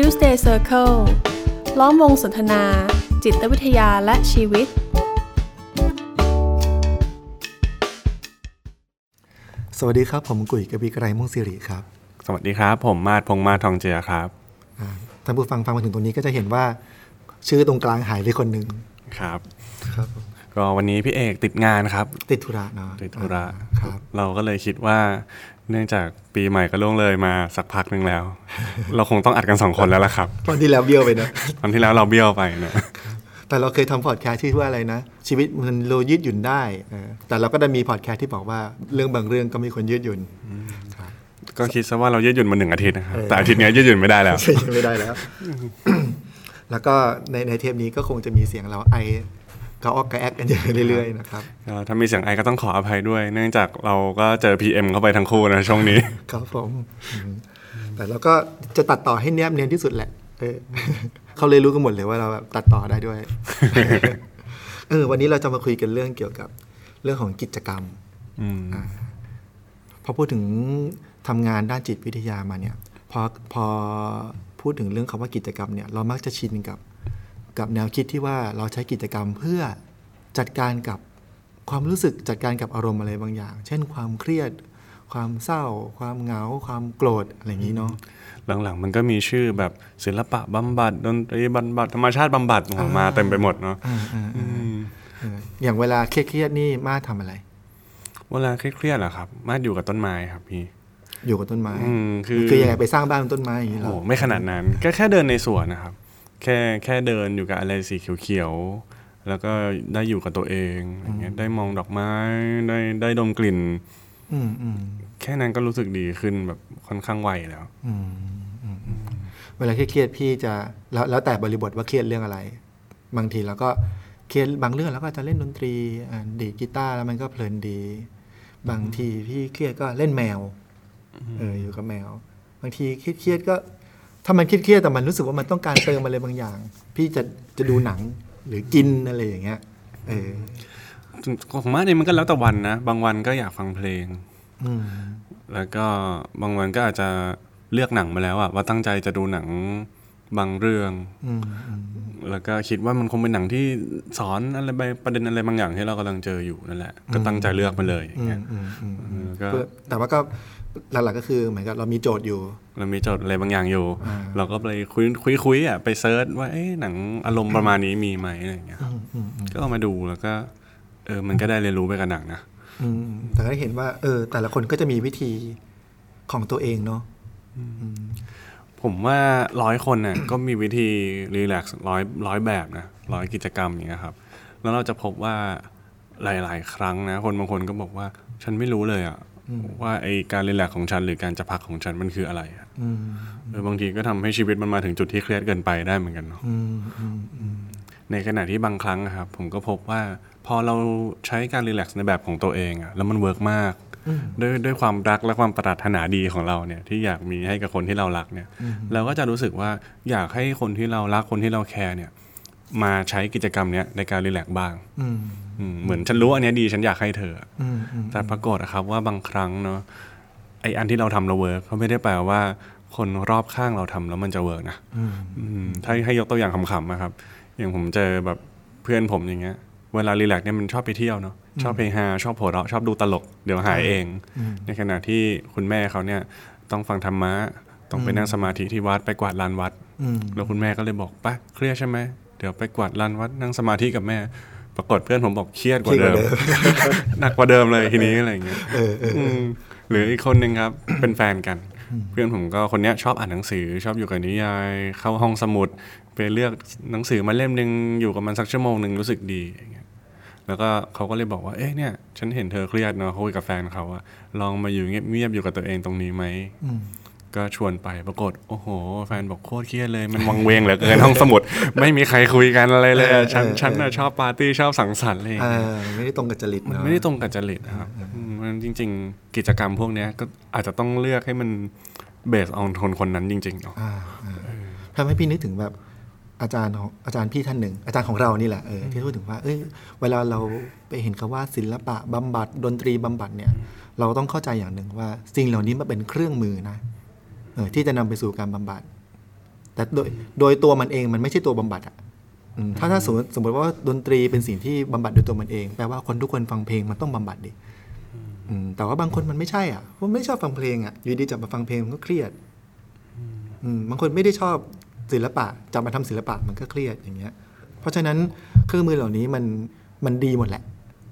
Tuesday Circle ล้อมวงสนทนา จิตวิทยาและชีวิต สวัสดีครับ ผมกุ๋ยกบีไกรมุ่งสิริครับ สวัสดีครับ ผมมาดพงษ์มาศทองเจียครับอ่าท่านผู้ฟังฟังมาถึงตรงนี้ก็จะเห็นว่าชื่อตรงกลางหายไปคนหนึ่งครับครับก็วันนี้พี่เอกติดงานครับ ติดธุระเนาะติดธุระอ่าครับ เราก็เลยคิดว่า เนื่องจากปีใหม่ก็ล่วงเลยมาสักพักหนึ่งแล้ว เราคงต้องอัดกันสองคนแล้วล่ะครับตอนที่แล้วเบี้ยวไปนะตอนที่แล้วเราเบี้ยวไปเนอะแต่เราเคยทำพอดแคสต์ที่ว่าอะไรนะ ชีวิตมันโลยืดหยุ่นได้เออแต่เราก็ได้มีพอดแคสต์ที่บอกว่าเรื่องบางเรื่องก็มีคนยืดหยุ่นครับก็คิดซะว่าเรายืดหยุ่นมาหนึ่งอาทิตย์นะครับเออแต่อาทิตย์เนี้ยยืดหยุ่นไม่ได้แล้วใช่ไม่ได้แล้ว แล้วก็ในในเทปนี้ก็คงจะมีเสียงเราไอ กระออกกระแอกกันอยู่เรื่อยๆนะครับก็ถ้ามีเสียงไอก็ต้องขออภัยด้วย เนื่องจากเราก็เจอ PM เข้าไปทั้งคู่นะช่วงนี้ ครับผมอืมแต่เราก็จะตัดต่อให้เนียบเนียนที่สุดแหละเออเขาเลยรู้กันหมดเลยว่าเราแบบตัดต่อได้ด้วยเออวันนี้เราจะมาคุยกันเรื่องเกี่ยวกับเรื่องของกิจกรรมอืมพอพูดถึงทำงานด้านจิตวิทยามาเนี่ยพอพอพูดถึงเรื่องคำว่ากิจกรรมเนี่ย เรามักจะชินกับ กับแนวคิดที่ว่าเราใช้กิจกรรมเพื่อจัดการกับความรู้สึกจัดการกับอารมณ์อะไรบางอย่าง เช่น ความเครียด ความเศร้า ความเหงา ความโกรธอะไรอย่างนี้เนาะหลังๆ มันก็มีชื่อแบบศิลปะบำบัดดนตรีบำบัดธรรมชาติบำบัดออกมาเต็มไปหมดเนาะอ่าอ่าอ่าอืมเอออย่างเวลาเครียดๆนี่มาทำอะไร เวลาเครียดๆเหรอครับ มาอยู่กับต้นไม้ครับพี่อยู่กับต้นไม้อืมคือคือยังไงไปสร้างบ้านบนต้นไม้อย่างนี้เหรโอ้อโหไม่ขนาดนั้น ก็แค่เดินในสวนนะครับ แค่แค่เดินอยู่กับอะไรสีเขียวๆ แล้วก็ได้อยู่กับตัวเองอย่างเงี้ยได้มองดอกไม้ได้ได้ดมกลิ่นอืมอืมแค่นั้นก็รู้สึกดีขึ้นแบบค่อนข้างไวแล้วอืมอืมอืมเวลาเครียดๆพี่จะแล้วแล้วแต่บริบทว่าเครียดเรื่องอะไร บางทีเราก็เครียดบางเรื่องเราก็จะเล่นดนตรีอ่าดีดกีตาร์แล้วมันก็เพลินดี บางทีพี่เครียดก็เล่นแมวเอออยู่กับแมว บางทีเครียดๆก็ ถ้ามันเครียดๆแต่มันรู้สึกว่ามันต้องการเติมอะไรบางอย่าง พี่จะจะดูหนังหรือกินอะไรอย่างเงี้ย เออของมาเนี่ยมันก็แล้วแต่วันนะบางวันก็อยากฟังเพลงอืมแล้วก็บางวันก็อาจจะเลือกหนังมาแล้วอะว่าตั้งใจจะดูหนังบางเรื่องอืมอืมแล้วก็คิดว่ามันคงเป็นหนังที่สอนอะไรไปประเด็นอะไรบางอย่างที่เรากำลังเจออยู่นั่นแหละ ก็ตั้งใจเลือกมาเลยอย่างอืเงี้มยอืมอืมอืมแล้วก็เพื่อแต่ว่าก็ หลักๆก็คือเหมือนกับเรามีโจทย์อยู่ เรามีโจทย์อะไรบางอย่างอยู่อ่าเราก็ไปคุยคุยคุยอะไปเซิร์ชว่าเอ๊ะหนังอารมณ์ประมาณนี้มีไหมอะไรอย่างเงี้ยครับอืมอืมอืมก็เอามาดูแล้วก็ เออมันก็ได้เรียนรู้ไปกับหนังนะอืมแต่ก็ได้เห็นว่า เออ แต่ละคนก็จะมีวิธีของตัวเองเนาะผมว่าร้อยคนน่ะก็มีวิธี relax ร้อยร้อยแบบนะร้อยกิจกรรมอย่างเงี้ยครับ แล้วเราจะพบว่าหลาย ๆ ครั้งนะ คนบางคนก็บอกว่า ฉันไม่รู้เลยอะ ว่าไอการ relax ของฉันหรือการจะพักของฉันมันคืออะไรอะอืมเออบางทีก็ทำให้ชีวิตมันมาถึงจุดที่เครียดเกินไปได้เหมือนกันเนาะอืมอืมอืมในขณะที่บางครั้งอะครับผมก็พบว่าพอเราใช้การ relax ในแบบของตัวเองอะแล้วมัน work มากด้วยด้วยความรักและความปรารถนาดีของเราเนี่ยที่อยากมีให้กับคนที่เรารักเนี่ยเราก็จะรู้สึกว่าอยากให้คนที่เรารักคนที่เรา care เนี่ยมาใช้กิจกรรมเนี้ยในการ relax บ้างอืมอืม เหมือนฉันรู้อันเนี้ยดีฉันอยากให้เธออืมอืมแต่ปรากฏอะครับว่าบางครั้งเนาะไออันที่เราทำเรา work ก็ไม่ได้แปลว่า คนรอบข้างเราทำแล้วมันจะ work นะอืมอืมถ้าให้ยกตัวอย่างขำๆนะครับ อย่างผมเจอแบบเพื่อนผมอย่างเงี้ย เวลา relax เนี่ยมันชอบไปเที่ยวเนาะชอบเฮฮาชอบหัวเราะชอบดูตลกเดี๋ยวหายเอง ในขณะที่คุณแม่เขาเนี่ยต้องฟังธรรมะต้องไปนั่งสมาธิที่วัดไปกวาดลานวัดอืมแล้วคุณแม่ก็เลยบอกไปะเครียดใช่ไหมเดี๋ยวไปกวาดลานวัดนั่งสมาธิกับแม่ ปรากฏเพื่อนผมบอกเครียดกว่าเดิมหนักกว่าเดิมเลยทีนี้อะไรอย่างเงี้ยเออเออมหรืออีกคนหนึ่งครับ เป็นแฟนกัน เพื่อนผมก็คนเนี้ยชอบอ่านหนังสือ ชอบอยู่กับนิยาย เข้าห้องสมุด ไปเลือกหนังสือมาเล่มหนึ่งอยู่กับมันสักชั่วโมงหนึ่งรู้สึกดีอย่างเงี้ยแล้วก็เขาก็เลยบอกว่า เอ๊ะเนี่ย ฉันเห็นเธอเครียดเนาะเขาคุยกับแฟนเขาอะลองมาอยู่เงียบๆอยู่กับตัวเองตรงนี้ไหมอืม ก็ชวนไปปรากฏโอ้โห แฟนบอกโคตรเครียดเลย มันวังเวงเหลือเกินห้องสมุด ไม่มีใครคุยกันอะไรเลยอะฉันฉันน่ะชอบปาร์ตี้ชอบสังสรรค์อะไรอย่างเอเงี้ยอไม่ได้ตรงกับจริตมันเนาะไม่ได้ตรงกับจริตนะครับอืมมันจริง ๆ กิจกรรมพวกเนี้ยก็อาจจะต้องเลือกให้มัน based on คนคนนั้นจริงๆเนาะอ่าอ่าทำให้พี่นึกถึงแบบอาจารย์ของอาจารย์พี่ท่านหนึ่ง อาจารย์ของเรานี่แหละเออที่พูดถึงว่าเอ้ยเวลาเราไปเห็นคำว่าศิลปะบำบัดดนตรีบำบัดเนี่ย เราต้องเข้าใจอย่างหนึ่งว่าสิ่งเหล่านี้มันเป็นเครื่องมือนะเออ ที่จะนำไปสู่การบำบัด แต่โดยโดยตัวมันเองมันไม่ใช่ตัวบำบัดอะอืมถ้าถ้าสมมติสมมติว่าดนตรีเป็นสิ่งที่บำบัดโดยตัวมันเองแปลว่าคนทุกคนฟังเพลงมันต้องบำบัดดิอืมแต่ว่าบางคนมันไม่ใช่อะผมไม่ชอบฟังเพลงอะอยู่ดีจับมาฟังเพลงมันก็เครียดอืมบางคนไม่ได้ชอบศิลปะจับมาทำศิลปะมันก็เครียดอย่างเงี้ย เพราะฉะนั้นเครื่องมือเหล่านี้มันมันดีหมดแหละ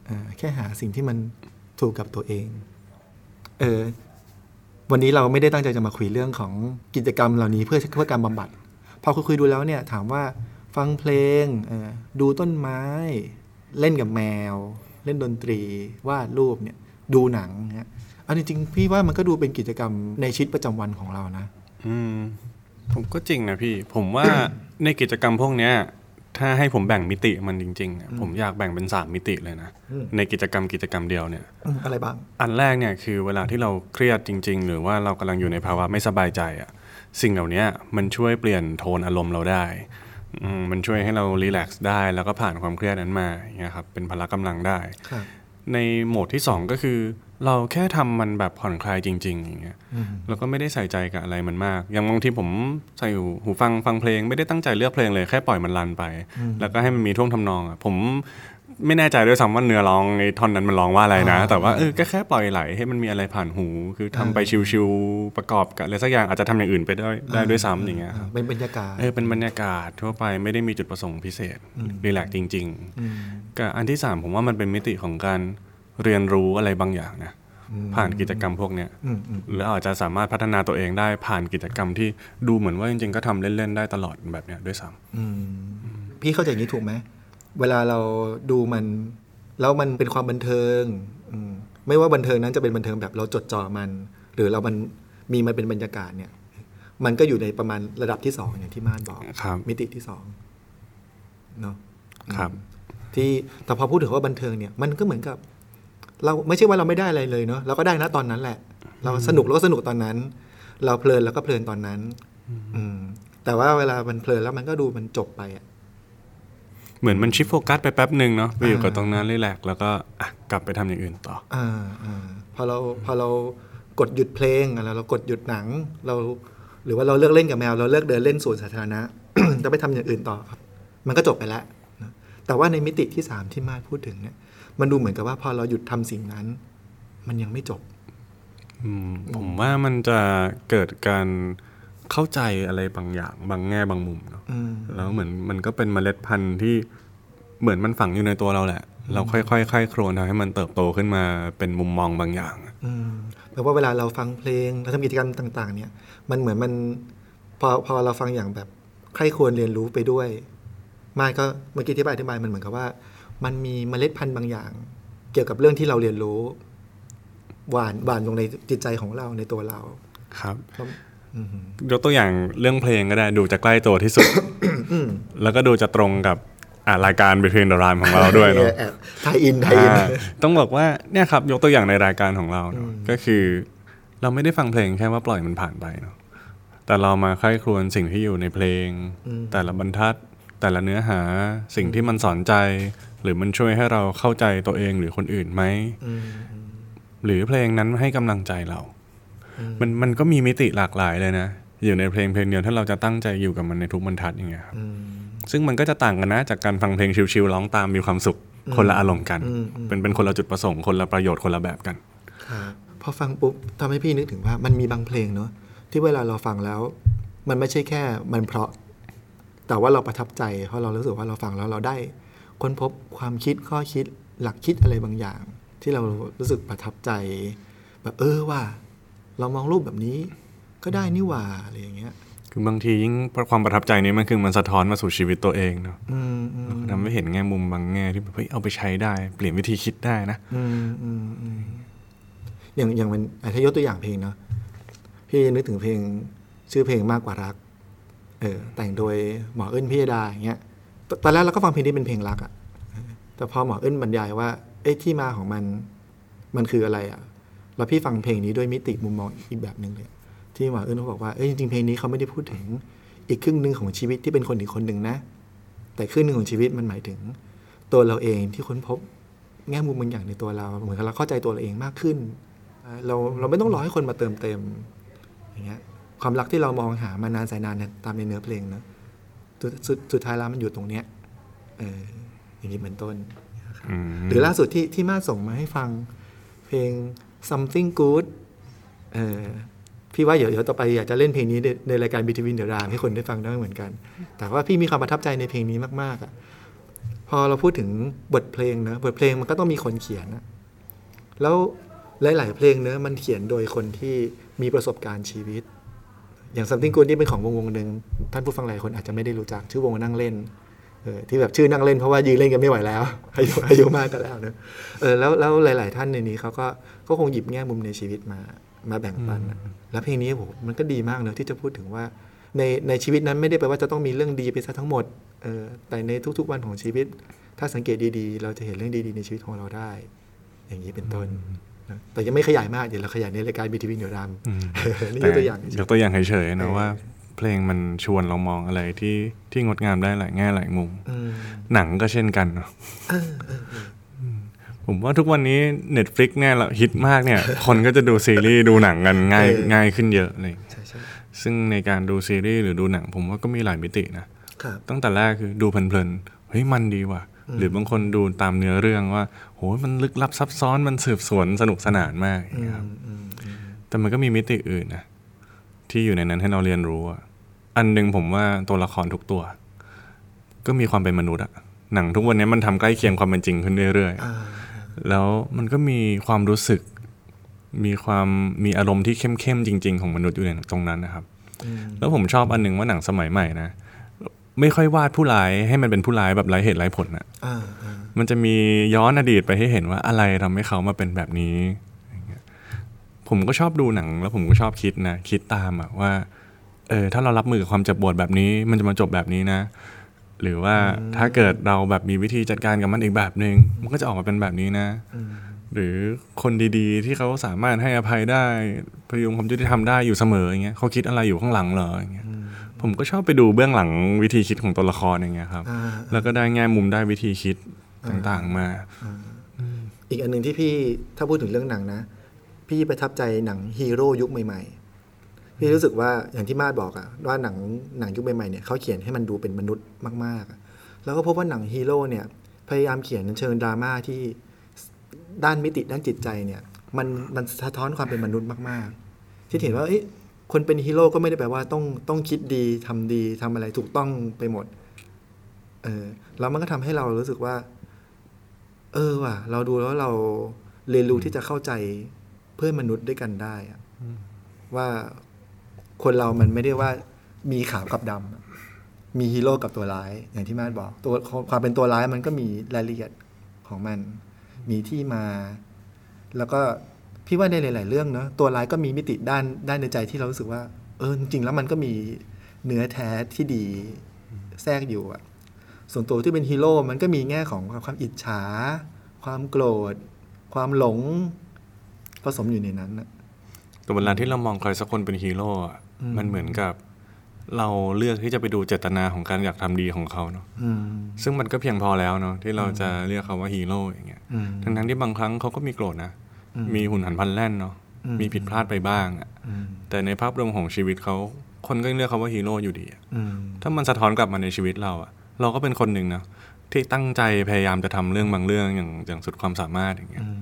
อ่าแค่หาสิ่งที่มันถูกกับตัวเอง เออ วันนี้เราไม่ได้ตั้งใจจะมาคุยเรื่องของกิจกรรมเหล่านี้เพื่อเพื่อการบำบัดพอคุยคุยดูแล้วเนี่ยถามว่าฟังเพลงดูต้นไม้ เล่นกับแมว เล่นดนตรีวาดรูปเนี่ยดูหนังเนี่ยอันจริงพี่ว่ามันก็ดูเป็นกิจกรรมในชีวิตประจำวันของเรานะ อืมผมก็จริงนะพี่ ผมว่าในกิจกรรมพวกเนี้ย ถ้าให้ผมแบ่งมิติมันจริงๆอะผมอยากแบ่งเป็นสามมิติเลยนะอืมในกิจกรรมกิจกรรมเดียวเนี่ยอืมอะไรบ้าง อันแรกเนี่ยคือเวลาที่เราเครียดจริง ๆ หรือว่าเรากำลังอยู่ในภาวะไม่สบายใจอะสิ่งเหล่านี้มันช่วยเปลี่ยนโทนอารมณ์เราได้อืมมันช่วยให้เรารีแลกซ์ได้ แล้วก็ผ่านความเครียดนั้นมาอย่างเงี้ยครับเป็นพละกำลังได้ครับในโหมดที่สองก็คือ เราแค่ทำมันแบบผ่อนคลายจริง ๆ อย่างเงี้ยอืมแล้วก็ไม่ได้ใส่ใจกับอะไรมันมาก อย่างบางทีผมใส่หูหูฟังฟังเพลง ไม่ได้ตั้งใจเลือกเพลงเลยแค่ปล่อยมันรันไป แล้วก็ให้มันมีท่วงทำนองอะผมไม่แน่ใจด้วยซ้ำว่าเนื้อร้องในท่อนนั้นมันร้องว่าอะไรนะอ่าแต่ว่าเออก็แค่ปล่อยไหลให้มันมีอะไรผ่านหู คือทำไปชิวๆประกอบกับอะไรสักอย่างอาจจะทำอย่างอื่นไปได้ได้ด้วยซ้ำอย่างเงี้ยครับเป็นบรรยากาศเออเป็นบรรยากาศทั่วไปไม่ได้มีจุดประสงค์พิเศษรีแลกซ์จริงอืมๆกับอันที่สามผมว่ามันเป็นมิติของการ เรียนรู้อะไรบางอย่างนะผ่านกิจกรรมพวกเนี้ยอืมอืมหรืออาจจะสามารถพัฒนาตัวเองได้ผ่านกิจกรรมที่ดูเหมือนว่าจริงๆ ก็ทำเล่น ๆ ได้ตลอดแบบเนี้ยด้วยซ้อืมพี่เข้าใจอย่างนี้ถูกไหมเวลาเราดูมันแล้วมันเป็นความบันเทิงอืมไม่ว่าบันเทิงนั้นจะเป็นบันเทิงแบบเราจดจ่อมัน หรือเรามันมีมันเป็นบรรยากาศเนี่ย มันก็อยู่ในประมาณระดับที่สองอย่างที่ม่านบอกำครับมิติที่สองเนาะครับ ที่แต่พอพูดถึงว่าบันเทิงเนี่ย มันก็เหมือนกับ เราไม่ใช่ว่าเราไม่ได้อะไรเลยเนาะเราก็ได้นะตอนนั้นแหละ เราสนุกเราก็สนุกตอนนั้น เราเพลินเราก็เพลินตอนนั้น อืมแต่ว่าเวลามันเพลินแล้วมันก็ดูมันจบไปอะเหมือนมันชิฟโฟกัสไปแป๊บหนึ่งเนาะไปอยู่กับอ่าตรงนั้นรีแลกซ์แล้วก็อะกลับไปทำอย่างอื่นต่ออ่าอ่าพอเราพอเรากดหยุดเพลงอะไรเรากดหยุดหนังเราหรือว่าเราเลิกเล่นกับแมว เราเลิกเดินเล่นสวนสาธารณะจะไปทำอย่างอื่นต่อครับ มันก็จบไปแล้วนะแต่ว่าในมิติที่สามที่มาดพูดถึงเนี่ย มันดูเหมือนกับว่าพอเราหยุดทำสิ่งนั้น มันยังไม่จบอืมผมว่ามันจะเกิดการเข้าใจอะไรบางอย่าง บางแง่บางมุมเนาะอืมแล้วเหมือนมันก็เป็นเมล็ดพันธุ์ที่เหมือนมันฝังอยู่ในตัวเราแหละ เราค่อยๆค่อยๆโครนทำให้มันเติบโตขึ้นมาเป็นมุมมองบางอย่างอืมแปลว่าเวลาเราฟังเพลงเราทำกิจกรรมต่าง ๆ เนี่ย มันเหมือนมันพอพอเราฟังอย่างแบบใครควรเรียนรู้ไปด้วย มาก็เมื่อกี้ที่ไปอธิบายมันเหมือนกับว่า มันมีเมล็ดพันธุ์บางอย่าง เกี่ยวกับเรื่องที่เราเรียนรู้หวานหวานลงในจิตใจของเราในตัวเรา ครับก็อืมยกตัวอย่างเรื่องเพลงก็ได้ดูจะใกล้ตัวที่สุด แล้วก็ดูจะตรงกับอ่ารายการ Between the Rhyme ของเราด้วยเนาะแอบไทยอินไทยอินอ่าต้องบอกว่าเนี่ยครับ ยกตัวอย่างในรายการของเราเนาะก็คือ เราไม่ได้ฟังเพลงแค่ว่าปล่อยมันผ่านไปเนาะแต่เรามาใคร่ครวญสิ่งที่อยู่ในเพลง แต่ละบรรทัด แต่ละเนื้อหาสิ่งที่มันสอนใจ หรือมันช่วยให้เราเข้าใจตัวเองหรือคนอื่นไหมอืมหรือเพลงนั้นให้กำลังใจเรา มันมันก็มีมิติหลากหลายเลยนะ อยู่ในเพลงเพลงเดียวถ้าเราจะตั้งใจอยู่กับมันในทุกบรรทัดอย่างเงี้ยครับอืมซึ่งมันก็จะต่างกันนะจากการฟังเพลงชิลๆร้องตามมีความสุขคนละอารมณ์กันอืมอืมเป็นเป็นคนละจุดประสงค์คนละประโยชน์คนละแบบกันครับพอฟังปุ๊บทำให้พี่นึกถึงว่ามันมีบางเพลงเนาะที่เวลาเราฟังแล้ว มันไม่ใช่แค่มันเพราะ แต่ว่าเราประทับใจเพราะเรารู้สึกว่าเราฟังแล้วเราได้ ค้นพบความคิดข้อคิดหลักคิดอะไรบางอย่าง ที่เรารู้สึกประทับใจ แบบเออว่า เรามองรูปแบบนี้ ก็ได้นี่หว่าอะไรอย่างเงี้ย คือบางทียิ่งความประทับใจนี้มันคือมันสะท้อนมาสู่ชีวิตตัวเองเนาะอืมอืมทำให้เห็นแง่มุมบางแง่ที่แบบเฮ้ยเอาไปใช้ได้ เปลี่ยนวิธีคิดได้นะอืมอืมอืมอย่างอย่างมันอะถ้ายกตัวอย่างเพลงเนาะพี่นึกถึงเพลงชื่อเพลงมากกว่ารัก เออแต่งโดยหมอเอิ้นพิยดาอย่างเงี้ย ตอนแรกเราก็ฟังเพลงนี้เป็นเพลงรักอะแต่พอหมอเอิ้นบรรยายว่าเอ้ที่มาของมันมันคืออะไรอะแล้วพี่ฟังเพลงนี้ด้วยมิติมุมมองอีกแบบหนึ่งเลยที่หมอเอิ้นเขาบอกว่าเอ้จริงๆเพลงนี้เขาไม่ได้พูดถึงอีกครึ่งหนึ่งของชีวิตที่เป็นคนอีกคนหนึ่งนะ แต่ครึ่งหนึ่งของชีวิตมันหมายถึง ตัวเราเองที่ค้นพบแง่มุมบางอย่างในตัวเราเหมือนเราเข้าใจตัวเราเองมากขึ้น เราเราไม่ต้องรอให้คนมาเติมเต็มอย่างเงี้ยความรักที่เรามองหามานานแสนนานตามในเนื้อเพลงเนะ สุดสุดสุดท้ายแล้วมันอยู่ตรงเนี้ยเอออย่างนี้เป็นต้นอืมหรือล่าสุดที่ที่มาส่งมาให้ฟัง เพลง something good เออพี่ว่าเดี๋ยวเดี๋ยวต่อไปอยากจะเล่นเพลงนี้ในในรายการ Between the Ram ให้คนได้ฟังได้เหมือนกัน แต่ว่าพี่มีความประทับใจในเพลงนี้มากๆอะ่ะพอเราพูดถึงบทเพลงนะบทเพลงมันก็ต้องมีคนเขียนนะแล้วหลาย ๆ เพลงเนอะมันเขียนโดยคนที่มีประสบการณ์ชีวิต อย่าง something good นี่เป็นของวงวงหนึ่งท่านผู้ฟังหลายคนอาจจะไม่ได้รู้จักชื่อวงนั่งเล่นเออที่แบบชื่อนั่งเล่นเพราะว่ายืนเล่นกันไม่ไหวแล้วอายุอายุมากกันแล้วเนอะเออแล้วแล้วหลาย ๆ ท่านในนี้เขาก็ก็คงหยิบแง่มุมในชีวิตมามาแบ่งปันอะแล้วเพลงนี้โหมันก็ดีมากเนอะที่จะพูดถึงว่าในในชีวิตนั้นไม่ได้แปลว่าจะต้องมีเรื่องดีไปซะทั้งหมดเออแต่ในทุก ๆ วันของชีวิต ถ้าสังเกตดี ๆ เราจะเห็นเรื่องดี ๆ ในชีวิตของเราได้ อย่างนี้เป็นต้นนะ แต่ยังไม่ขยายมากเดี๋ยวเราขยายในรายการบีทีวีเหนือดำนี่ยกตัวอย่างเฉยยกตัวอย่างเฉยๆเอนะอว่าเพลงมันชวนเรามองอะไรที่ที่งดงามได้หลายแง่หลายมุมอืมหนังก็เช่นกันเนอะมผมว่าทุกวันนี้ Netflix เนี่ยละฮิตมากเนี่ย คนก็จะดูซีรีส์ดูหนังกันง่ายเออง่ายขึ้นเยอะเลยใช่ใช่ซึ่งในการดูซีรีส์หรือดูหนัง ผมว่าก็มีหลายมิตินะครับตั้งแต่แรกคือดูเพลินๆเฮ้ยมันดีว่ะ หรือบางคนดูตามเนื้อเรื่องว่าโหมันลึกลับซับซ้อนมันสืบสวนสนุกสนานมากอย่างเงี้ยครับอืมอืมแต่มันก็มีมิติอื่นนะที่อยู่ในนั้นให้เราเรียนรู้อะอันหนึ่งผมว่าตัวละครทุกตัว ก็มีความเป็นมนุษย์อะหนังทุกวันนี้มันทำใกล้เคียงความเป็นจริงขึ้นเรื่อยอ่าๆแล้วมันก็มีความรู้สึก มีความมีอารมณ์ที่เข้มๆจริง ๆ ของมนุษย์อยู่ในตรงนั้นนะครับอืมแล้วผมชอบอันหนึ่งว่าหนังสมัยใหม่นะ ไม่ค่อยวาดผู้ร้ายให้มันเป็นผู้ร้ายแบบไร้เหตุไร้ผลอะอ่าอ่ามันจะมีย้อนอดีตไปให้เห็นว่าอะไรทำให้เขามาเป็นแบบนี้อย่างเงี้ยผมก็ชอบดูหนัง แล้วผมก็ชอบคิดนะ คิดตามอะว่า เออ ถ้าเรารับมือกับความเจ็บปวดแบบนี้ มันจะมาจบแบบนี้นะ หรือว่าถ้าเกิดเราแบบมีวิธีจัดการกับมันอีกแบบหนึง่งมันก็จะออกมาเป็นแบบนี้นะอืมหรือคนดีๆ ที่เขาสามารถให้อภัยได้พยุงความยุติธรรมได้อยู่เสมออย่างเงี้ยเขาคิดอะไรอยู่ข้างหลังเหรออย่างเงี้ย ผมก็ชอบไปดูเบื้องหลังวิธีคิดของตัวละครอย่างเงี้ยครับอ่าแล้วก็ได้แง่มุมได้วิธีคิดต่างๆมาอีกอันหนึ่งที่พี่ถ้าพูดถึงเรื่องหนังนะ พี่ประทับใจหนังฮีโร่ยุคใหม่ ๆ พี่รู้สึกว่าอย่างที่มาดบอกอะว่าหนังหนังยุคใหม่ๆเนี่ยเขาเขียนให้มันดูเป็นมนุษย์มากๆอะแล้วก็พบว่าหนังฮีโร่เนี่ยพยายามเขียนเชิงดราม่าที่ด้านมิติด้านจิตใจเนี่ย มันมันสะท้อนความเป็นมนุษย์มากๆ ที่เห็นว่าเอ้ย คนเป็นฮีโร่ก็ไม่ได้แปลว่าต้องต้องคิดดีทำดีทำอะไรถูกต้องไปหมด เออแล้วมันก็ทำให้เรารู้สึกว่า เออว่ะ เราดูแล้วเราเรียนรู้ที่จะเข้าใจเพื่อนมนุษย์ด้วยกันได้อะว่าคนเรามันไม่ได้ว่ามีขาวกับดำอะมีฮีโร่กับตัวร้าย อย่างที่มาดบอก ตัวความเป็นตัวร้ายมันก็มีรายละเอียดของมัน มีที่มา แล้วก็ พี่ว่าในหลาย ๆ เรื่องเนาะตัวร้ายก็มีมิติด้านด้านในใจที่เรารู้สึกว่า เออจริงๆแล้วมันก็มีเนื้อแท้ที่ดีแทรกอยู่อะส่วนตัวที่เป็นฮีโร่มันก็มีแง่ของความอิจฉา ความโกรธ ความหลงผสมอยู่ในนั้นนะแต่เวลาที่เรามองใครสักคนเป็นฮีโร่อะมันเหมือนกับเราเลือกที่จะไปดูเจตนาของการอยากทำดีของเขาเนาะอืมซึ่งมันก็เพียงพอแล้วเนาะที่เราจะเรียกเขาว่าฮีโร่อย่างเงี้ยอืมทั้งนั้นที่บางครั้งเขาก็มีโกรธนะอื มมีหุ่นหันพลันแล่นเนาะอืมมีผิดพลาดไปบ้างอะอืมแต่ในภาพรวมของชีวิตเขาคนก็ยังเรียกเขาว่าฮีโร่อยู่ดีอะอืมถ้ามันสะท้อนกลับมาในชีวิตเราอะเราก็เป็นคนหนึ่งนะที่ตั้งใจพยายามจะทำเรื่องบางเรื่องอย่างอย่างสุดความสามารถอย่างเงี้ยอืม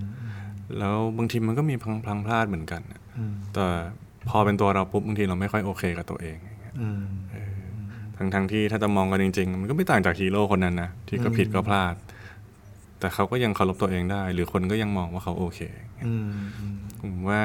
แล้วบางทีมันก็มีพลั้งพลั้งพลาดเหมือนกันอะอืมแต่พอเป็นตัวเราปุ๊บบางทีเราไม่ค่อยโอเคกับตัวเองอย่างเงี้ยอืมทั้งทั้งที่ถ้าจะมองกันจริง ๆ มันก็ไม่ต่างจากฮีโร่คนนั้นนะที่ก็ผิดก็พลาด แต่เขาก็ยังเคารพตัวเองได้ หรือคนก็ยังมองว่าเขาโอเคอืมอืมผมว่า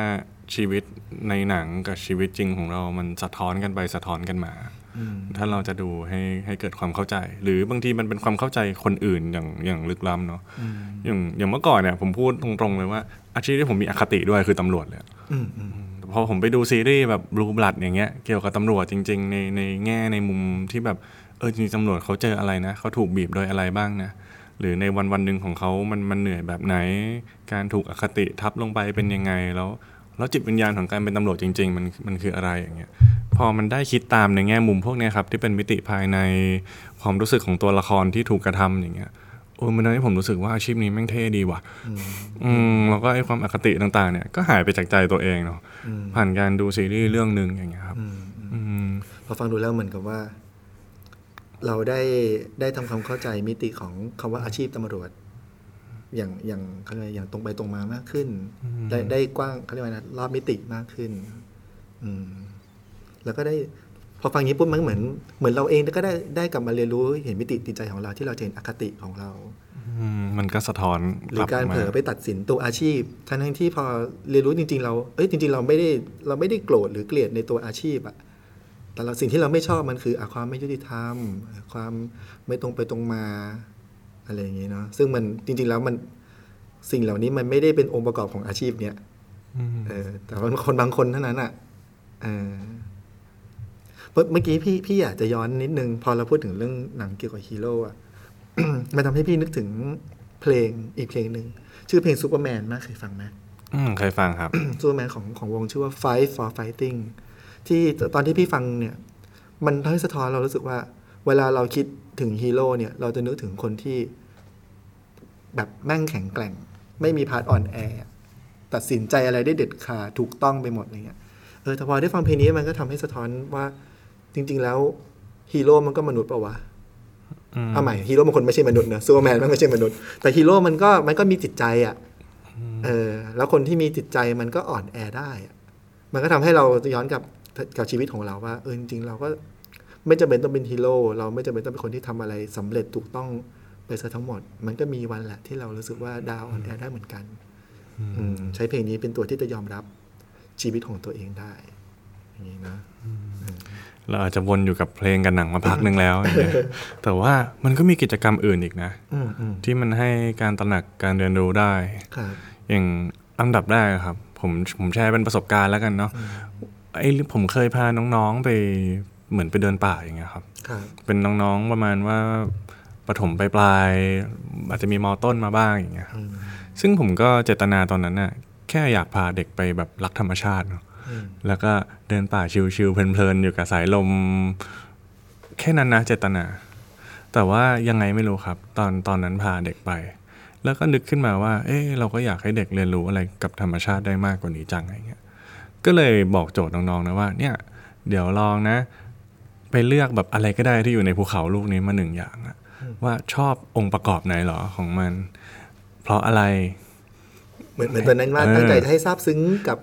ชีวิตในหนังกับชีวิตจริงของเรามันสะท้อนกันไปสะท้อนกันมาอืมถ้าเราจะดูให้ให้เกิดความเข้าใจ หรือบางทีมันเป็นความเข้าใจคนอื่นอย่างอย่างลึกล้ำเนาะอืมอย่างอย่างเมื่อก่อนเนี่ยผมพูดตรงๆเลยว่า อาชีพที่ผมมีอคติด้วยคือตำรวจเลยอืมอืมพอผมไปดูซีรีส์แบบบลูบลัดอย่างเงี้ยเกี่ยวกับตำรวจจริง ๆ ในในแง่ในมุมที่แบบเออจริงๆตำรวจเขาเจออะไรนะเขาถูกบีบโดยอะไรบ้างนะ หรือในวันวันหนึ่งของเขามันมันเหนื่อยแบบไหน การถูกอคติทับลงไปเป็นยังไงแล้วแล้วจิตวิญญาณของการเป็นตำรวจจริง ๆ มันมันคืออะไรอย่างเงี้ยพอมันได้คิดตามในแง่มุมพวกเนี้ยครับที่เป็นมิติภายในความรู้สึกของตัวละครที่ถูกกระทำอย่างเงี้ยโอ้มันทำให้ผมรู้สึกว่าอาชีพนี้แม่งเท่ดีว่ะ อืมแล้วก็ไอ้ความอคติต่างๆ เนี่ยก็หายไปจากใจตัวเองเนาะอืมผ่านการดูซีรีส์เรื่องหนึ่งอย่างเงี้ยครับอืมพอฟังดูแล้วเหมือนกับว่า เราได้ได้ทำความเข้าใจมิติของคำว่าอาชีพตำรวจ อย่างอย่างเขาเรียกอะไรอย่างตรงไปตรงมามากขึ้น ได้ได้กว้างเขาเรียกว่านะรอบมิติมากขึ้น อืม แล้วก็ได้พอฟังอย่างนี้ปุ๊บมันเหมือนเหมือนเราเองก็ได้ได้กลับมาเรียนรู้เห็นมิติจิตใจของเราที่เราจะเห็นอคติของเราอืมมันก็สะท้อนหรือการลับมเผลอไปตัดสินตัวอาชีพทั้งๆที่พอเรียนรู้จริง ๆ เราเอ้ยจริง ๆ เราไม่ได้เราไม่ได้โกรธหรือเกลียดในตัวอาชีพอะ แต่เราสิ่งที่เราไม่ชอบมันคืออะความไม่ยุติธรรม ความไม่ตรงไปตรงมาอะไรอย่างนี้เนาะซึ่งมันจริง ๆ แล้วมันสิ่งเหล่านี้มันไม่ได้เป็นองค์ประกอบของอาชีพเนี่ยอืมเออ แต่ว่าคนบางคนเท่านั้นอะเออเมื่อเมื่อกี้พี่พี่อยากจะย้อนนิดนึง พอเราพูดถึงเรื่องหนังเกี่ยวกับฮีโร่อะมันทำให้พี่นึกถึงเพลงอีกเพลงหนึ่ง ชื่อเพลงซูเปอร์แมนมากเคยฟังไหมอืมเคยฟังครับซูเปอร์แมนของของวงชื่อว่า Five for Fighting ที่ตอนที่พี่ฟังเนี่ย มันทำให้สะท้อนเรารู้สึกว่า เวลาเราคิดถึงฮีโร่เนี่ย เราจะนึกถึงคนที่ แบบแม่งแข็งแกร่ง ไม่มี part อ่อนแอตัดสินใจอะไรได้เด็ดขาดถูกต้องไปหมดอะไรเงี้ยเออแต่พอได้ฟังเพลงนี้มันก็ทำให้สะท้อนว่า จริง ๆ แล้วฮีโร่มันก็มนุษย์ปะวะอืมเอาใหม่ฮีโร่บางคนไม่ใช่มนุษย์นะซูเปอร์แมนมันไม่ใช่มนุษย์แต่ฮีโร่มันก็มันก็มีจิตใจอะเออ แล้วคนที่มีจิตใจมันก็อ่อนแอได้อะมันก็ทำให้เราย้อนกลับ กับชีวิตของเราว่าเออจริงๆเราก็ไม่จำเป็นต้องเป็นฮีโร่เราไม่จำเป็นต้องเป็นคนที่ทำอะไรสำเร็จถูกต้องไปซะทั้งหมด มันก็มีวันแหละที่เรารู้สึกว่า down อ่อนแอได้เหมือนกันอืมใช้เพลงนี้เป็นตัวที่จะยอมรับชีวิตของตัวเองได้ อย่างนี้นะเราอาจจะวนอยู่กับเพลงกับหนังมาพักหนึ่งแล้วอย่างเงี้ยแต่ว่ามันก็มีกิจกรรมอื่นอีกนะอืมอืมที่มันให้การตระหนักการเรียนรู้ได้ครับอย่างอันดับแรกอะครับ ผมผมแชร์เป็นประสบการณ์แล้วกันเนาะ ไอ้ผมเคยพาน้องๆไปเหมือนไปเดินป่าอย่างเงี้ยครับครับเป็นน้องๆประมาณว่าประถมปลายๆอาจจะมีมอต้นมาบ้างอย่างเงี้ยครับอืมซึ่งผมก็เจตนาตอนนั้นน่ะแค่อยากพาเด็กไปแบบรักธรรมชาติเนาะอืมแล้วก็เดินป่าชิวๆเพลินๆอยู่กับสายลม แค่นั้นนะเจตนา แต่ว่ายังไงไม่รู้ครับ ตอนตอนนั้นพาเด็กไป แล้วก็นึกขึ้นมาว่า เอ๊ะเราก็อยากให้เด็กเรียนรู้อะไรกับธรรมชาติได้มากกว่านี้จังอะไรเงี้ย ก็เลยบอกโจทย์น้องๆนะว่าเนี่ยเดี๋ยวลองนะ ไปเลือกแบบอะไรก็ได้ที่อยู่ในภูเขาลูกนี้มาหนึ่งอย่างอะว่าชอบองค์ประกอบไหนเหรอของมัน เพราะอะไร เหมือนเหมือนตอนนั้นว่าเออตั้งใจจะให้ซาบซึ้งกับ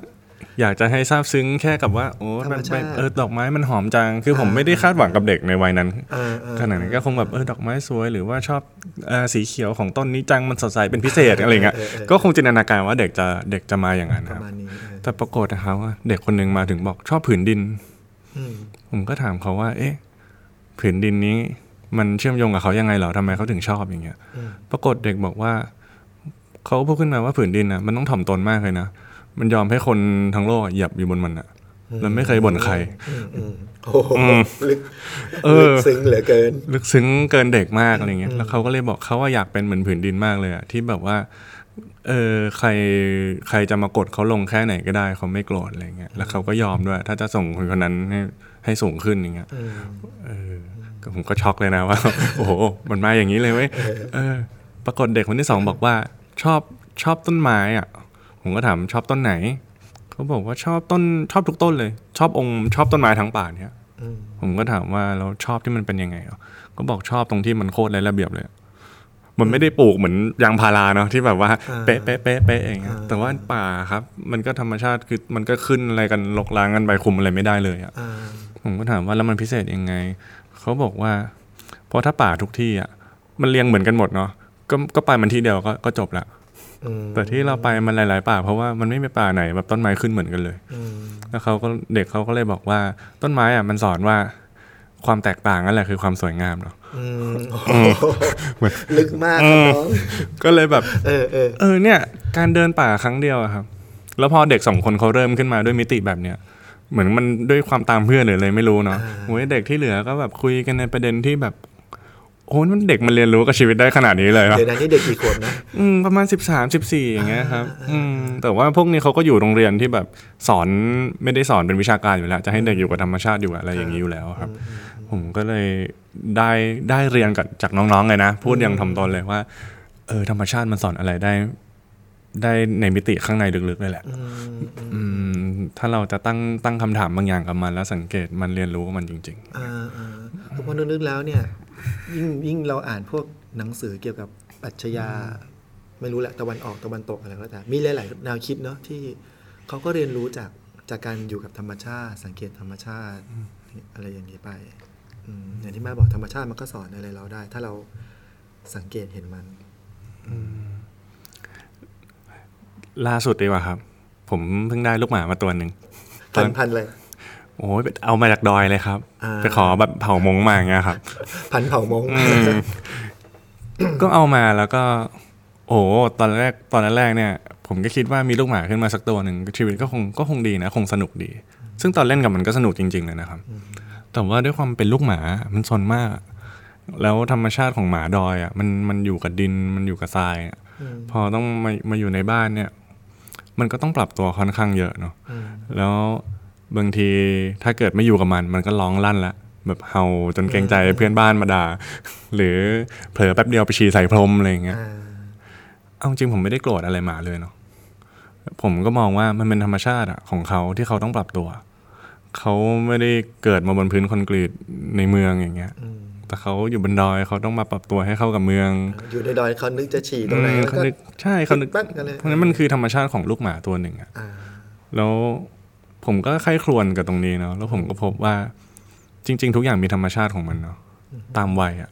อยากจะให้ซาบซึ้งแค่กับว่าโอ้ธรรมมันชาติเออดอกไม้มันหอมจัง คือผมอ่าไม่ได้คาดหวังกับเด็กในวัยนั้นเออเออขนาดนั้นก็คงแบบเออดอกไม้สวยหรือว่าชอบเอ่อสีเขียวของต้นนี้จังมันสดใสเป็นพิเศษอะไรเงี้ยเออเออก็คงจินตนาการว่าเด็กจะเด็กจะมาอย่างนั้นปคระรับมาณนี้เออแต่ปรากฏนะครับว่าเด็กคนหนึ่งมาถึงบอกชอบผืนดินอืมผมก็ถามเขาว่า เอ๊ะ ผืนดินนี้มันเชื่อมโยงกับเขายังไงเหรอทำไมเขาถึงชอบอย่างเงี้ยอืมปรากฏเด็กบอกว่าเขาพูดขึ้นมาว่าผืนดินอะมันต้องถ่อมตนมากเลยนะ มันยอมให้คนทั้งโลกอะเหยียบอยู่บนมันอะมันไม่เคยบ่นใครอืมอืมโอ้โหอืมลึกเออลึกซึ้งเหลือเกิน ลึกซึ้งเกินเด็กมากอะไรเงี้ย แล้วเขาก็เลยบอกเขาว่าอยากเป็นเหมือนผืนดินมากเลยอะที่แบบว่า เออใครใครจะมากดเขาลงแค่ไหนก็ได้เขาไม่โกรธอะไรเงี้ย แล้วเขาก็ยอมด้วย ถ้าจะส่งคนคนนั้นให้ให้สูงขึ้นอย่างเงี้ยอืมเออก็ผมก็ช็อกเลยนะว่า โอ้โห มันมาอย่างนี้เลยเว้ยเออ ปรากฏเด็กคนที่สองบอกว่า ชอบชอบต้นไม้อะ ผมก็ถามชอบต้นไหน เขาบอกว่าชอบต้นชอบทุกต้นเลย ชอบองค์ชอบต้นไม้ทั้งป่าเนี่ยอืมผมก็ถามว่าเราชอบที่มันเป็นยังไงอะก็บอกชอบตรงที่มันโคตรไร้ระเบียบเลย มันไม่ได้ปลูกเหมือนยางพาราเนาะที่แบบว่าเป๊ะเป๊ะเป๊ะเป๊ะอย่างเงี้ยแต่ว่าป่าครับ มันก็ธรรมชาติคือมันก็ขึ้นอะไรกันลกล้างกันไปคุมอะไรไม่ได้เลยอะอ่าผมก็ถามว่าแล้วมันพิเศษยังไง เขาบอกว่าเพราะถ้าป่าทุกที่อะมันเรียงเหมือนกันหมดเนาะก็ก็ไปมันที่เดียวก็ก็จบละอืม แต่ที่เราไปมันหลาย ๆ ป่า เพราะว่ามันไม่มีป่าไหนแบบต้นไม้ขึ้นเหมือนกันเลยอืมแล้วเขาก็เด็กเขาก็เลยบอกว่าต้นไม้อะมันสอนว่าความแตกต่างนั่นแหละคือความสวยงามเนาะอืมโอ้โหลึกมากครับน้องก็เลยแบบ เออเออเออเนี่ย การเดินป่าครั้งเดียวอะครับ แล้วพอเด็กสองคนเขาเริ่มขึ้นมาด้วยมิติแบบเนี้ยเหมือนมันด้วยความตามเพื่อนหรืออะไรไม่รู้เนาะโอ้ยเด็กที่เหลือก็แบบคุยกันในประเด็นที่แบบ โอ้ยมันเด็กมันเรียนรู้กับชีวิตได้ขนาดนี้เลยเหรอเดี๋ยวนั้นนี่เด็กกี่ขวบนะอืมประมาณสิบสามสิบสี่อย่างเงี้ยครับ อืมแต่ว่าพวกนี้เขาก็อยู่โรงเรียนที่แบบสอนไม่ได้สอนเป็นวิชาการอยู่แล้ว จะให้เด็กอยู่กับธรรมชาติอยู่กับอะไรอย่างนี้อยู่แล้วครับ ผมก็เลยได้ได้เรียนกับจากน้องๆเลยนะ พูดอย่างถ่อมตนเลยว่า เออธรรมชาติมันสอนอะไรได้ ได้ในมิติข้างในลึกๆเลยแหละอืมอืมอืมถ้าเราจะตั้งตั้งคำถามบางอย่างกับมัน แล้วสังเกตมันเรียนรู้กับมันจริงอ่าอ่าเพราะพอนึกๆแล้วเนี่ย ยิ่งยิ่งเราอ่านพวกหนังสือเกี่ยวกับปรัชญาไม่รู้แหละตะวันออกตะวันตกอะไรก็แล้วแต่มีหลาย ๆ แนวคิดเนาะที่เขาก็เรียนรู้จากจากการอยู่กับธรรมชาติ สังเกตธรรมชาติอะไรอย่างนี้ไปอืมอย่างที่แม่บอกธรรมชาติมันก็สอนอะไรเราได้ ถ้าเราสังเกตเห็นมันๆล่าสุดดีกว่าครับ ผมเพิ่งได้ลูกหมามาตัวหนึ่งพันพันเลย โอ้ยเอามาจากดอยเลยครับอ่าไปขอแบบเผามงมาอย่างเงี้ยครับ พันเผามงก็เอามาแล้วก็ โอ้ตอนแรกตอนแรกเนี่ย ผมก็คิดว่ามีลูกหมาขึ้นมาสักตัวหนึ่งชีวิตก็คงก็คงดีนะ คงสนุกดี ซึ่งตอนเล่นกับมันก็สนุกจริง ๆ เลยนะครับ แต่ว่าด้วยความเป็นลูกหมามันซนมาก แล้วธรรมชาติของหมาดอยอะมันมันอยู่กับดินมันอยู่กับทรายอะพอต้องมามาอยู่ในบ้านเนี่ย มันก็ต้องปรับตัวค่อนข้างเยอะเนาะแล้ว บางทีถ้าเกิดไม่อยู่กับมัน มันก็ร้องลั่นละแบบเห่าจนเกรงใจเพื่อนบ้านมาด่า หรือเผลอแป๊บเดียวไปฉี่ใส่พรมอะไรอย่างเงี้ยอ่าเอาจริงผมไม่ได้โกรธอะไรหมาเลยเนาะผมก็มองว่ามันเป็นธรรมชาติอะของเขาที่เขาต้องปรับตัว เขาไม่ได้เกิดมาบนพื้นคอนกรีตในเมืองอย่างเงี้ยอืมแต่เขาอยู่บนดอยเขาต้องมาปรับตัวให้เข้ากับเมือง อยู่ในดอยเขานึกจะฉี่ตรงไหนอืมแล้วเขาก็นึกใช่เขานึกแป๊บกันเลยเพราะฉะนั้นมันคือธรรมชาติของลูกหมาตัวหนึ่งอะอ่าแล้ว ผมก็ใคร่ครวญกับตรงนี้เนาะแล้วผมก็พบว่าจริง ๆ ทุกอย่างมีธรรมชาติของมันเนาะตามวัยอะ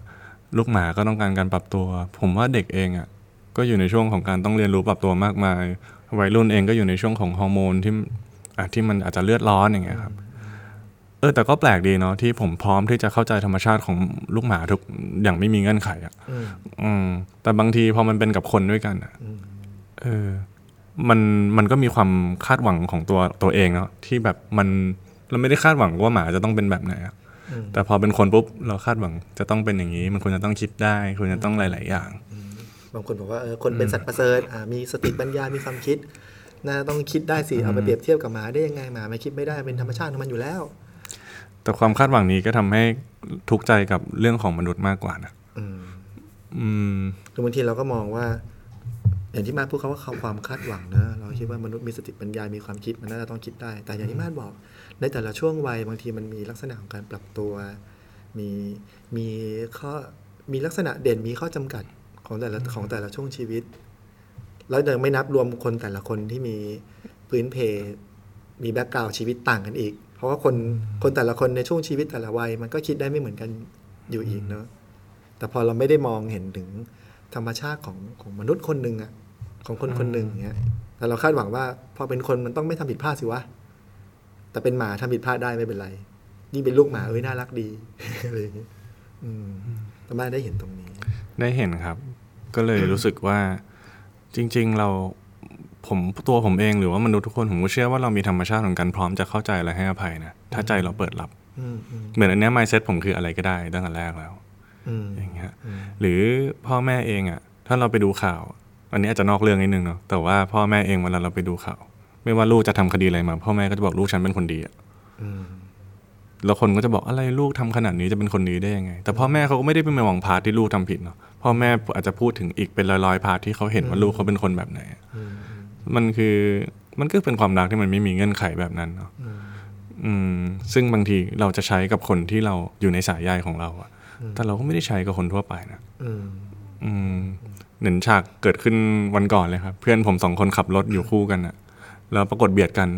ลูกหมาก็ต้องการการปรับตัว ผมว่าเด็กเองอะก็อยู่ในช่วงของการต้องเรียนรู้ปรับตัวมากมาย วัยรุ่นเองก็อยู่ในช่วงของฮอร์โมนที่อะที่มันอาจจะเลือดร้อนอย่างเงี้ยครับเออแต่ก็แปลกดีเนาะที่ผมพร้อมที่จะเข้าใจธรรมชาติของลูกหมาทุกอย่างไม่มีเงื่อนไขอะอืมอืมแต่บางทีพอมันเป็นกับคนด้วยกันอะอืมเออ มันมันก็มีความคาดหวังของตัวตัวเองเนาะที่แบบมันเราไม่ได้คาดหวังว่าหมาจะต้องเป็นแบบไหนอะอืมแต่พอเป็นคนปุ๊บเราคาดหวังจะต้องเป็นอย่างนี้ มันควรจะต้องคิดได้ควรจะต้องหลาย ๆ อย่างบางคนบอกว่าเออคนเป็นสัตว์ประเสริฐอ่ามีสติปัญญา มีความคิดน่าต้องคิดได้สิเอาไปเปรียบเทียบกับหมาได้ยังไงหมาไม่คิดไม่ได้เป็นธรรมชาติของมันอยู่แล้ว แต่ความคาดหวังนี้ก็ทำให้ทุกข์ใจกับเรื่องของมนุษย์มากกว่านะอืมอืมคือบางทีเราก็มองว่า อย่างที่มาพูดเขาว่าความคาดหวังนะเราคิดว่ามนุษย์มีสติปัญญา มีความคิดมันน่าจะต้องคิดได้ แต่อย่างที่มาดบอก ในแต่ละช่วงวัยบางทีมันมีลักษณะของการปรับตัว มีมีข้อมีลักษณะเด่นมีข้อจำกัดของแต่ละของแต่ละช่วงชีวิต แล้วยังไม่นับรวมคนแต่ละคนที่มีพื้นเพ มีแบ็กกราวชีวิตต่างกันอีก เพราะว่าคนคนแต่ละคนในช่วงชีวิตแต่ละวัย มันก็คิดได้ไม่เหมือนกันอยู่อีกเนาะแต่พอเราไม่ได้มองเห็นถึงธรรมชาติของของมนุษย์คนหนึ่งอะ ของคนคนหนึ่งเงี้ยแต่เราคาดหวังว่า พอเป็นคนมันต้องไม่ทำผิดพลาดสิวะแต่เป็นหมาทำผิดพลาดได้ไม่เป็นไรยิ่งเป็นลูกหมาเอ้ยน่ารักดีอะไรอย่างเงี้ยอืมแต่มาได้เห็นตรงนี้ ได้เห็นครับ ก็เลยรู้สึกว่าจริง ๆ เราผมตัวผมเองหรือว่ามนุษย์ทุกคนผมก็เชื่อว่าเรามีธรรมชาติของการพร้อมจะเข้าใจและให้อภัยนะถ้าใจเราเปิดรับอืมอืมเหมือนอันเนี้ย mindset ผมคืออะไรก็ได้ตั้งแต่แรกแล้วอืมอย่างเงี้ยหรือพ่อแม่เองอะ ถ้าเราไปดูข่าว อันนี้อาจจะนอกเรื่องนิดนึงเนาะแต่ว่าพ่อแม่เองเวลาเราไปดูข่าวไม่ว่าลูกจะทำคดีอะไรมา พ่อแม่ก็จะบอกลูกฉันเป็นคนดีอะอืมแล้วคนก็จะบอกอะไรลูกทำขนาดนี้จะเป็นคนดีได้ยังไง แต่พ่อแม่เขาก็ไม่ได้เป็นมองพาร์ทที่ลูกทำผิดเนาะพ่อแม่อาจจะพูดถึงอีกเป็นร้อยๆพาร์ทที่เขาเห็นว่าลูกเขาเป็นคนแบบไหนอะมันคือมันก็เป็นความรักที่มันไม่มีเงื่อนไขแบบนั้นเนาะอืม ซึ่งบางทีเราจะใช้กับคนที่เราอยู่ในสายใยของเราอะแต่เราก็ไม่ได้ใช้กับคนทั่วไปนะอืมอืม เหมือนฉากเกิดขึ้นวันก่อนเลยครับ เพื่อนผมสองคนขับรถอยู่คู่กันอะแล้วปรากฏเบียดกัน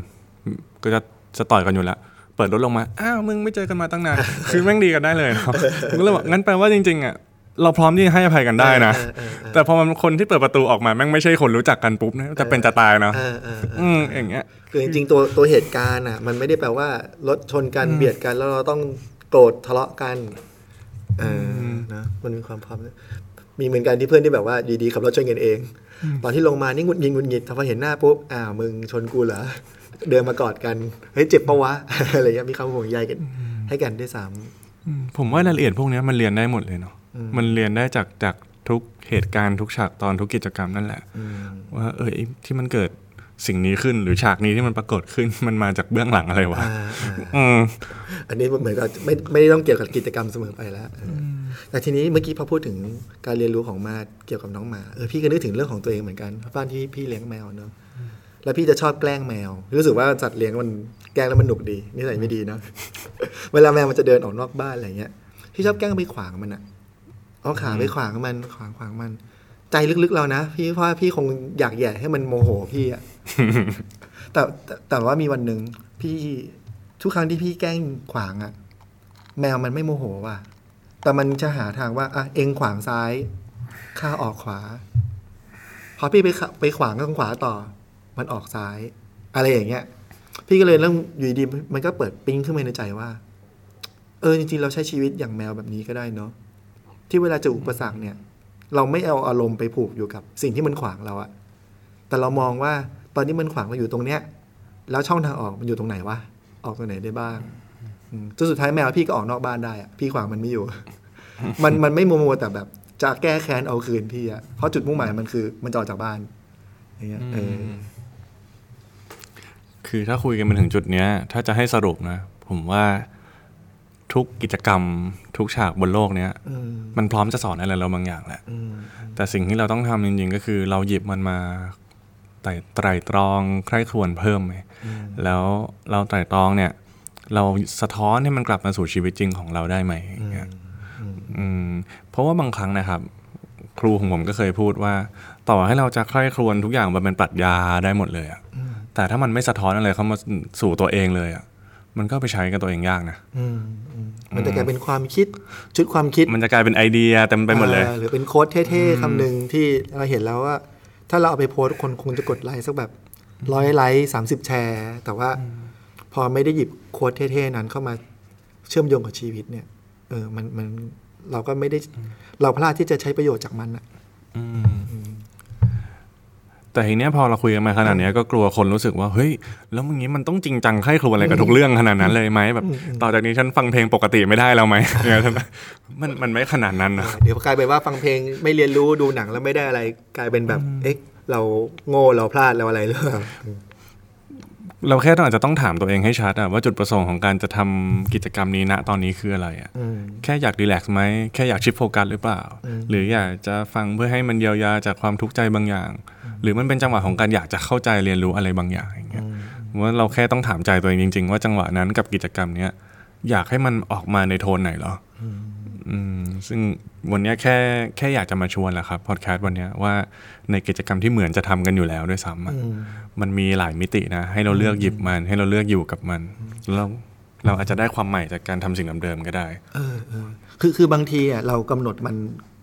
ก็จะจะต่อยกันอยู่แล้วเปิดรถลงมา อ้าวมึงไม่เจอกันมาตั้งนาน คือแม่งดีกันได้เลยเนาะผมก็เลยบอกงั้นแปลว่าจริงๆอะเราพร้อมที่จะให้อภัยกันได้นะเออเออเออแต่พอมันคนที่เปิดประตูออกมาแม่งไม่ใช่คนรู้จักกันปุ๊บนะจะเป็นจะตายเนาะเออเออเอออืมอย่างเงี้ย คือจริงๆตัวตัวเหตุการณ์อะ มันไม่ได้แปลว่ารถชนกันเบียดกันแล้วเราต้องโกรธทะเลาะกันเออนะมันมีความพร้อม มีเหมือนกันที่เพื่อนที่แบบว่าดีๆขับรถชนกันเอง ตอนที่ลงมานี่หงุดหงิดหงุดหงิดแต่พอเห็นหน้าปุ๊บอ้าวมึงชนกูเหรอเดินมากอดกันเฮ้ยเจ็บปะวะอะไรเงี้ยมีความห่วงใยกัน ให้กันด้วยซ้อืมผมว่ารายละเอียดพวกเนี้ยมันเรียนได้หมดเลยเนาะมันเรียนได้จากจากทุกเหตุการณ์ทุกฉากตอนทุกกิจกรรมนั่นแหละำอืมว่าเออไอ้ที่มันเกิดสิ่งนี้ขึ้นหรือฉากนี้ที่มันปรากฏขึ้นมันมาจากเบื้องหลังอะไรวะอ่าอ่าอืมอันนี้เหมือนกับไม่ไม่ได้ต้องเกี่ยวกับกิจกรรมเสมอไปแล้วเอออ แต่ทีนี้เมื่อกี้พอพูดถึงการเรียนรู้ของมาเกี่ยวกับน้องหมาเออพี่ก็นึกถึงเรื่องของตัวเองเหมือนกันเพราะบ้านที่พี่เลี้ยงแมวเนอะแล้วพี่จะชอบแกล้งแมว รู้สึกว่าสัตว์เลี้ยงมันแกล้งแล้วมันหนุกดีนิสัยไม่ดีนะ เวลาแมวมันจะเดินออกนอกบ้านอะไรเงี้ยพี่ชอบแกล้งไปขวางมันอะเอาขาไปขวางมันขวางขวางมัน ใจลึกๆเรานะพี่เพราะว่าพี่คงอยากแหย่ให้มันโมโหพี่อะแต่แต่แต่ว่ามีวันหนึ่งพี่ทุกครั้งที่พี่แกล้งขวางอะแมวมันไม่โมโหว่ะ แต่มันจะหาทางว่าอะเองขวางซ้ายข้าออกขวา พอพี่ไปขไปขวางข้างขวาต่อ มันออกซ้าย อะไรอย่างเงี้ย พี่ก็เลยเริ่มอยู่ดีๆมันก็เปิดปิ๊งขึ้นมาในใจว่า เออจริงๆเราใช้ชีวิตอย่างแมวแบบนี้ก็ได้เนาะที่เวลาเจออุปสรรคเนี่ย เราไม่เอาอารมณ์ไปผูกอยู่กับสิ่งที่มันขวางเราอะแต่เรามองว่าตอนนี้มันขวางเราอยู่ตรงเนี้ย แล้วช่องทางออกมันอยู่ตรงไหนวะออกตรงไหนได้บ้าง จนสุดท้ายแมวพี่ก็ออกนอกบ้านได้อะพี่ขวางมันไม่อยู่ มันมันไม่โมโมแต่แบบ จะแก้แค้นเอาคืนพี่อะเพราะจุดมุ่งหมายมันคือ มันจะออกจากบ้านอย่างเงี้ยเออคือถ้าคุยกันมาถึงจุดเนี้ย ถ้าจะให้สรุปนะ ผมว่าทุกกิจกรรม ทุกฉากบนโลกเนี้ยอืมมันพร้อมจะสอนอะไรเราบางอย่างแหละอืมแต่สิ่งที่เราต้องทำจริงๆ ก็คือ เราหยิบมันมาไต่ไตรตรองใคร่ครวญเพิ่มไหมแล้วเราไตรตรองเนี่ย เราสะท้อนให้มันกลับมาสู่ชีวิตจริงของเราได้ไหมอย่างเงี้ยอืมเพราะว่าบางครั้งนะครับ ครูของผมก็เคยพูดว่า ต่อให้เราจะใคร่ครวญทุกอย่างมันเป็นปรัชญาได้หมดเลยอะแต่ถ้ามันไม่สะท้อนอะไรเข้ามาสู่ตัวเองเลยอะมันก็ไปใช้กับตัวเองยากนะอืมอืมมันจะกลายเป็นความคิดชุดความคิด มันจะกลายเป็นไอเดียเต็มไปหมดเลยอ่าหรือเป็นโค้ดเท่ๆคำหนึ่งที่เราเห็นแล้วว่า ถ้าเราเอาไปโพสต์คนคงจะกดไลค์สักแบบร้อยไลค์สามสิบแชร์ แต่ว่า พอไม่ได้หยิบโค้ดเท่ๆนั้นเข้ามาเชื่อมโยงกับชีวิตเนี่ย เออ มันมันเราก็ไม่ได้เราพลาดที่จะใช้ประโยชน์จากมันอะแต่ทีเนี้ยพอเราคุยกันมาขนาดเนี้ยก็กลัวคนรู้สึกว่าเฮ้ย แล้วมึงนี้มันต้องจริงจังใคร่ครวญอะไรกับทุกเรื่องขนาดนั้นเลยไหมแบบ ต่อจากนี้ฉันฟังเพลงปกติไม่ได้แล้วไหมเนี่ยมันมันไม่ขนาดนั้นนะเดี๋ยวกลายเป็นว่าฟังเพลงไม่เรียนรู้ดูหนังแล้วไม่ได้อะไร กลายเป็นแบบเอ๊ะเราโง่เราพลาดเราอะไรหรือเปล่า เราแค่ต้องอาจจะต้องถามตัวเองให้ชัดอะว่าจุดประสงค์ของการจะทำกิจกรรมนี้ณตอนนี้คืออะไรอะอืมแค่อยากรีแลกซ์ไหมแค่อยากชิปโฟกัสหรือเปล่า หรืออยากจะฟังเพื่อให้มันเยียวยาจากความทุกข์ใจบางอย่าง หรือมันเป็นจังหวะของการอยากจะเข้าใจเรียนรู้อะไรบางอย่างอย่างเงี้ยว่าเราแค่ต้องถามใจตัวเองจริง ๆ ว่าจังหวะนั้นกับกิจกรรมเนี้ยอยากให้มันออกมาในโทนไหนเหรอ ออืมซึ่งวันเนี้ยแค่แค่อยากจะมาชวนแหละครับพอดแคสต์วันเนี้ยว่าในกิจกรรมที่เหมือนจะทำกันอยู่แล้วด้วยซ้ำอะมันมีหลายมิตินะ ให้เราเลือกหยิบมัน ให้เราเลือกอยู่กับมันแล้วเราเราอาจจะได้ความใหม่จากการทำสิ่งเดิมๆก็ได้ เออเออคือคือบางทีอะเรากำหนดมัน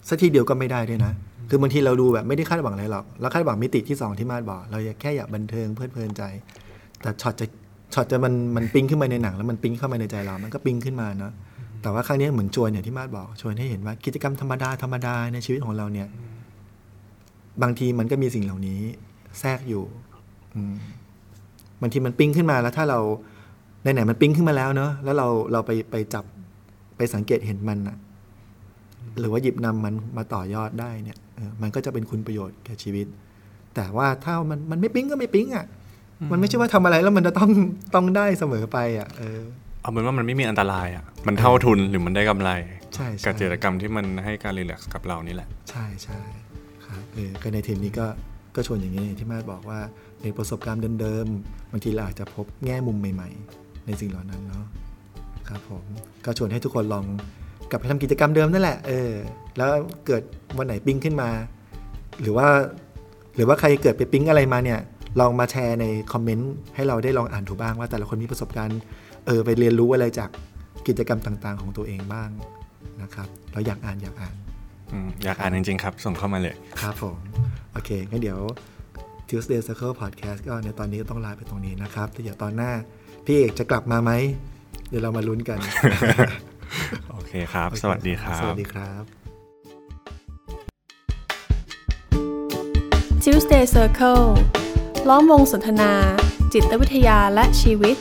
สักทีเดียวก็ไม่ได้ด้วยนะ คือบางทีเราดูแบบไม่ได้คาดหวังอะไรหรอกเราคาดหวังมิติที่สองที่มาดบอกเราอยากแค่อยากบันเทิงเพลิดเพลินใจ แต่ช็อตจะช็อตจะมันมันปิ้งขึ้นมาในหนังแล้วมันปิ้งเข้ามาในใจเรา มันก็ปิ้งขึ้นมาเนาะ แต่ว่าครั้งนี้เหมือนชวนอย่างที่มาดบอกชวนให้เห็นว่ากิจกรรมธรรมดาธรรมดาในชีวิตของเราเนี่ย บางทีมันก็มีสิ่งเหล่านี้แทรกอยู่บางทีมันปิ้งขึ้นมาแล้วถ้าเราไหนๆมันปิ้งขึ้นมาแล้วเนอะแล้วเราเราไปไปจับไปสังเกตเห็นมันอะหรือว่าหยิบนำมันมาต่อยอดได้เนี่ยมันก็จะเป็นคุณประโยชน์แก่ชีวิต แต่ว่าถ้ามันมันไม่ปิ้งก็ไม่ปิ้งอะมันไม่ใช่ว่าทำอะไรแล้วมันจะต้องต้องได้เสมอไปอะเออ เอาเป็นว่ามันไม่มีอันตรายอะ มันเท่าทุนหรือมันได้กำไรใช่ใช่กับกิจกรรมที่มันให้การรีแลกซ์กับเรานี่แหละ ใช่ใช่ครับเออก็ในทีมนี้ก็ก็ชวนอย่างนี้ที่มาบอกว่าในประสบการณ์เดิมๆบางทีเราอาจจะพบแง่มุมใหม่ ๆ ในสิ่งเหล่านั้นเนาะครับผมก็ชวนให้ทุกคนลองกลับไปทำกิจกรรมเดิมนั่นแหละเออแล้วเกิดวันไหนปิ้งขึ้นมา หรือว่า หรือว่าใครเกิดไปปิ๊งอะไรมาเนี่ยลองมาแชร์ในคอมเมนต์ให้เราได้ลองอ่านดูบ้างว่าแต่ละคนมีประสบการณ์ เออไปเรียนรู้อะไรจากกิจกรรมต่าง ๆ ของตัวเองบ้างนะครับเราอยากอ่านอยากอ่านอืมอยากอ่านจริง ๆ ครับ ส่งเข้ามาเลย ครับผม โอเคงั้นเดี๋ยว Tuesday Circle Podcast ก็ในตอนนี้ก็ต้องลาไปตรงนี้นะครับแต่เดี๋ยวตอนหน้า พี่เอกจะกลับมาไหม เดี๋ยวเรามาลุ้นกัน โอเคครับ สวัสดีครัสวับสดีครับ Tuesday Circle ล้อมวงสนทนา จิตวิทยาและชีวิต